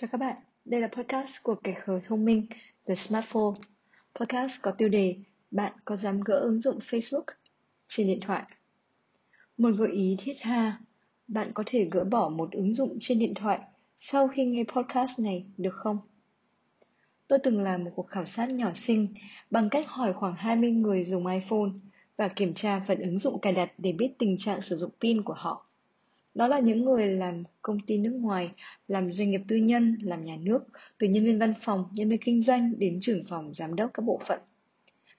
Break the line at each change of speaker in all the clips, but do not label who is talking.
Chào các bạn, đây là podcast của kẻ khờ thông minh The Smartphone. Podcast có tiêu đề Bạn có dám gỡ ứng dụng Facebook trên điện thoại? Một gợi ý thiết tha, bạn có thể gỡ bỏ một ứng dụng trên điện thoại sau khi nghe podcast này được không? Tôi từng làm một cuộc khảo sát nhỏ xinh bằng cách hỏi khoảng 20 người dùng iPhone và kiểm tra phần ứng dụng cài đặt để biết tình trạng sử dụng pin của họ. Đó là những người làm công ty nước ngoài, làm doanh nghiệp tư nhân, làm nhà nước, từ nhân viên văn phòng, nhân viên kinh doanh đến trưởng phòng, giám đốc các bộ phận.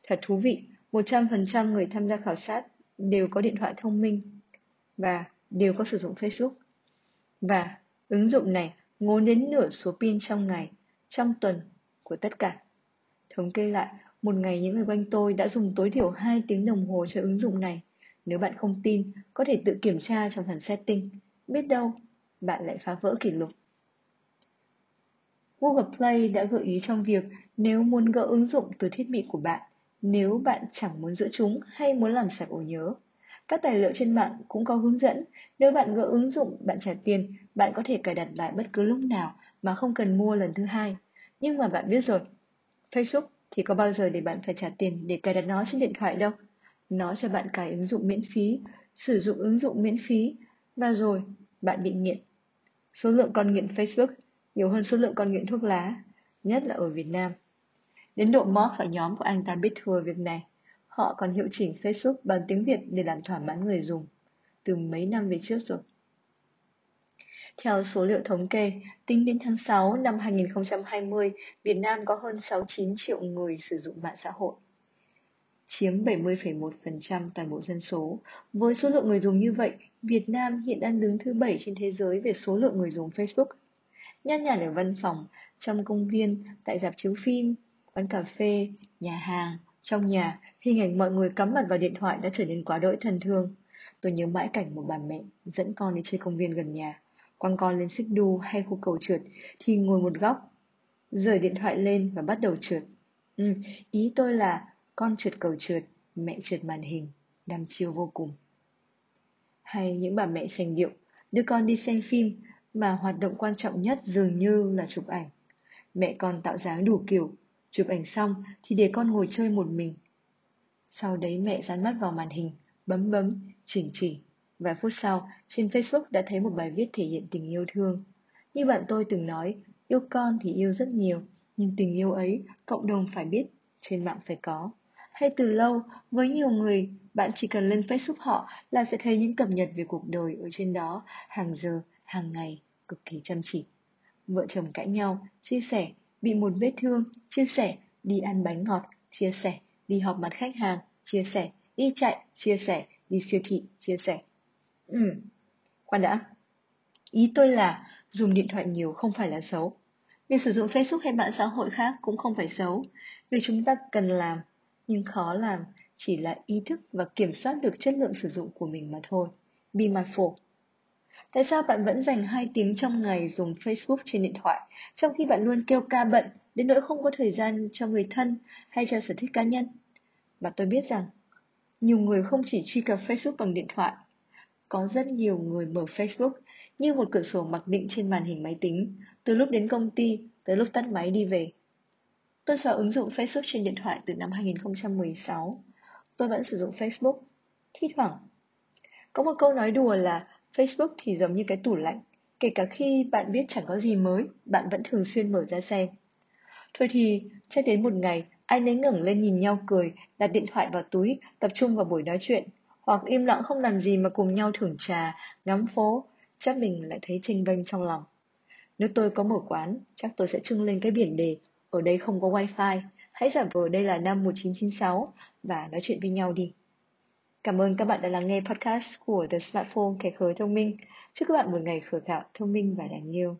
Thật thú vị, 100% người tham gia khảo sát đều có điện thoại thông minh và đều có sử dụng Facebook. Và ứng dụng này ngốn đến nửa số pin trong ngày, trong tuần của tất cả. Thống kê lại, một ngày những người quanh tôi đã dùng tối thiểu 2 tiếng đồng hồ cho ứng dụng này nếu bạn không tin, có thể tự kiểm tra trong phần setting. Biết đâu, bạn lại phá vỡ kỷ lục. Google Play đã gợi ý trong việc nếu muốn gỡ ứng dụng từ thiết bị của bạn, nếu bạn chẳng muốn giữ chúng hay muốn làm sạch ổ nhớ. Các tài liệu trên mạng cũng có hướng dẫn, nếu bạn gỡ ứng dụng, bạn trả tiền, bạn có thể cài đặt lại bất cứ lúc nào mà không cần mua lần thứ hai. Nhưng mà bạn biết rồi, Facebook thì có bao giờ để bạn phải trả tiền để cài đặt nó trên điện thoại đâu. Nó cho bạn cài ứng dụng miễn phí, sử dụng ứng dụng miễn phí, và rồi bạn bị nghiện. Số lượng con nghiện Facebook nhiều hơn số lượng con nghiện thuốc lá, nhất là ở Việt Nam. Đến độ Mock và nhóm của anh ta biết thua việc này. Họ còn hiệu chỉnh Facebook bằng tiếng Việt để làm thỏa mãn người dùng, từ mấy năm về trước rồi. Theo số liệu thống kê, tính đến tháng 6 năm 2020, Việt Nam có hơn 69 triệu người sử dụng mạng xã hội chiếm 70,1% toàn bộ dân số. Với số lượng người dùng như vậy, Việt Nam hiện đang đứng thứ 7 trên thế giới về số lượng người dùng Facebook. Nhan nhản ở văn phòng, trong công viên, tại dạp chiếu phim, quán cà phê, nhà hàng, trong nhà, hình ảnh mọi người cắm mặt vào điện thoại đã trở nên quá đỗi thần thương. Tôi nhớ mãi cảnh một bà mẹ dẫn con đi chơi công viên gần nhà, quăng con lên xích đu hay khu cầu trượt thì ngồi một góc, rời điện thoại lên và bắt đầu trượt. Ừ, ý tôi là con trượt cầu trượt, mẹ trượt màn hình, đăm chiêu vô cùng. Hay những bà mẹ sành điệu, đưa con đi xem phim mà hoạt động quan trọng nhất dường như là chụp ảnh. Mẹ con tạo dáng đủ kiểu, chụp ảnh xong thì để con ngồi chơi một mình. Sau đấy mẹ dán mắt vào màn hình, bấm bấm, chỉnh chỉnh. Vài phút sau, trên Facebook đã thấy một bài viết thể hiện tình yêu thương. Như bạn tôi từng nói, yêu con thì yêu rất nhiều, nhưng tình yêu ấy cộng đồng phải biết, trên mạng phải có hay từ lâu, với nhiều người, bạn chỉ cần lên Facebook họ là sẽ thấy những cập nhật về cuộc đời ở trên đó hàng giờ, hàng ngày, cực kỳ chăm chỉ. Vợ chồng cãi nhau, chia sẻ, bị một vết thương, chia sẻ, đi ăn bánh ngọt, chia sẻ, đi họp mặt khách hàng, chia sẻ, đi chạy, chia sẻ, đi siêu thị, chia sẻ. Ừ, khoan đã. Ý tôi là dùng điện thoại nhiều không phải là xấu. Việc sử dụng Facebook hay mạng xã hội khác cũng không phải xấu. Việc chúng ta cần làm nhưng khó làm chỉ là ý thức và kiểm soát được chất lượng sử dụng của mình mà thôi. Be mindful. Tại sao bạn vẫn dành 2 tiếng trong ngày dùng Facebook trên điện thoại, trong khi bạn luôn kêu ca bận đến nỗi không có thời gian cho người thân hay cho sở thích cá nhân? Và tôi biết rằng, nhiều người không chỉ truy cập Facebook bằng điện thoại, có rất nhiều người mở Facebook như một cửa sổ mặc định trên màn hình máy tính, từ lúc đến công ty tới lúc tắt máy đi về. Tôi xóa ứng dụng Facebook trên điện thoại từ năm 2016. Tôi vẫn sử dụng Facebook. Thi thoảng. Có một câu nói đùa là Facebook thì giống như cái tủ lạnh. Kể cả khi bạn biết chẳng có gì mới, bạn vẫn thường xuyên mở ra xem. Thôi thì, chắc đến một ngày, ai nấy ngẩng lên nhìn nhau cười, đặt điện thoại vào túi, tập trung vào buổi nói chuyện, hoặc im lặng không làm gì mà cùng nhau thưởng trà, ngắm phố, chắc mình lại thấy tranh vênh trong lòng. Nếu tôi có mở quán, chắc tôi sẽ trưng lên cái biển đề ở đây không có wifi, hãy giả vờ đây là năm 1996 và nói chuyện với nhau đi. Cảm ơn các bạn đã lắng nghe podcast của The Smartphone Kẻ Khờ Thông Minh. Chúc các bạn một ngày khởi khạo, thông minh và đáng yêu.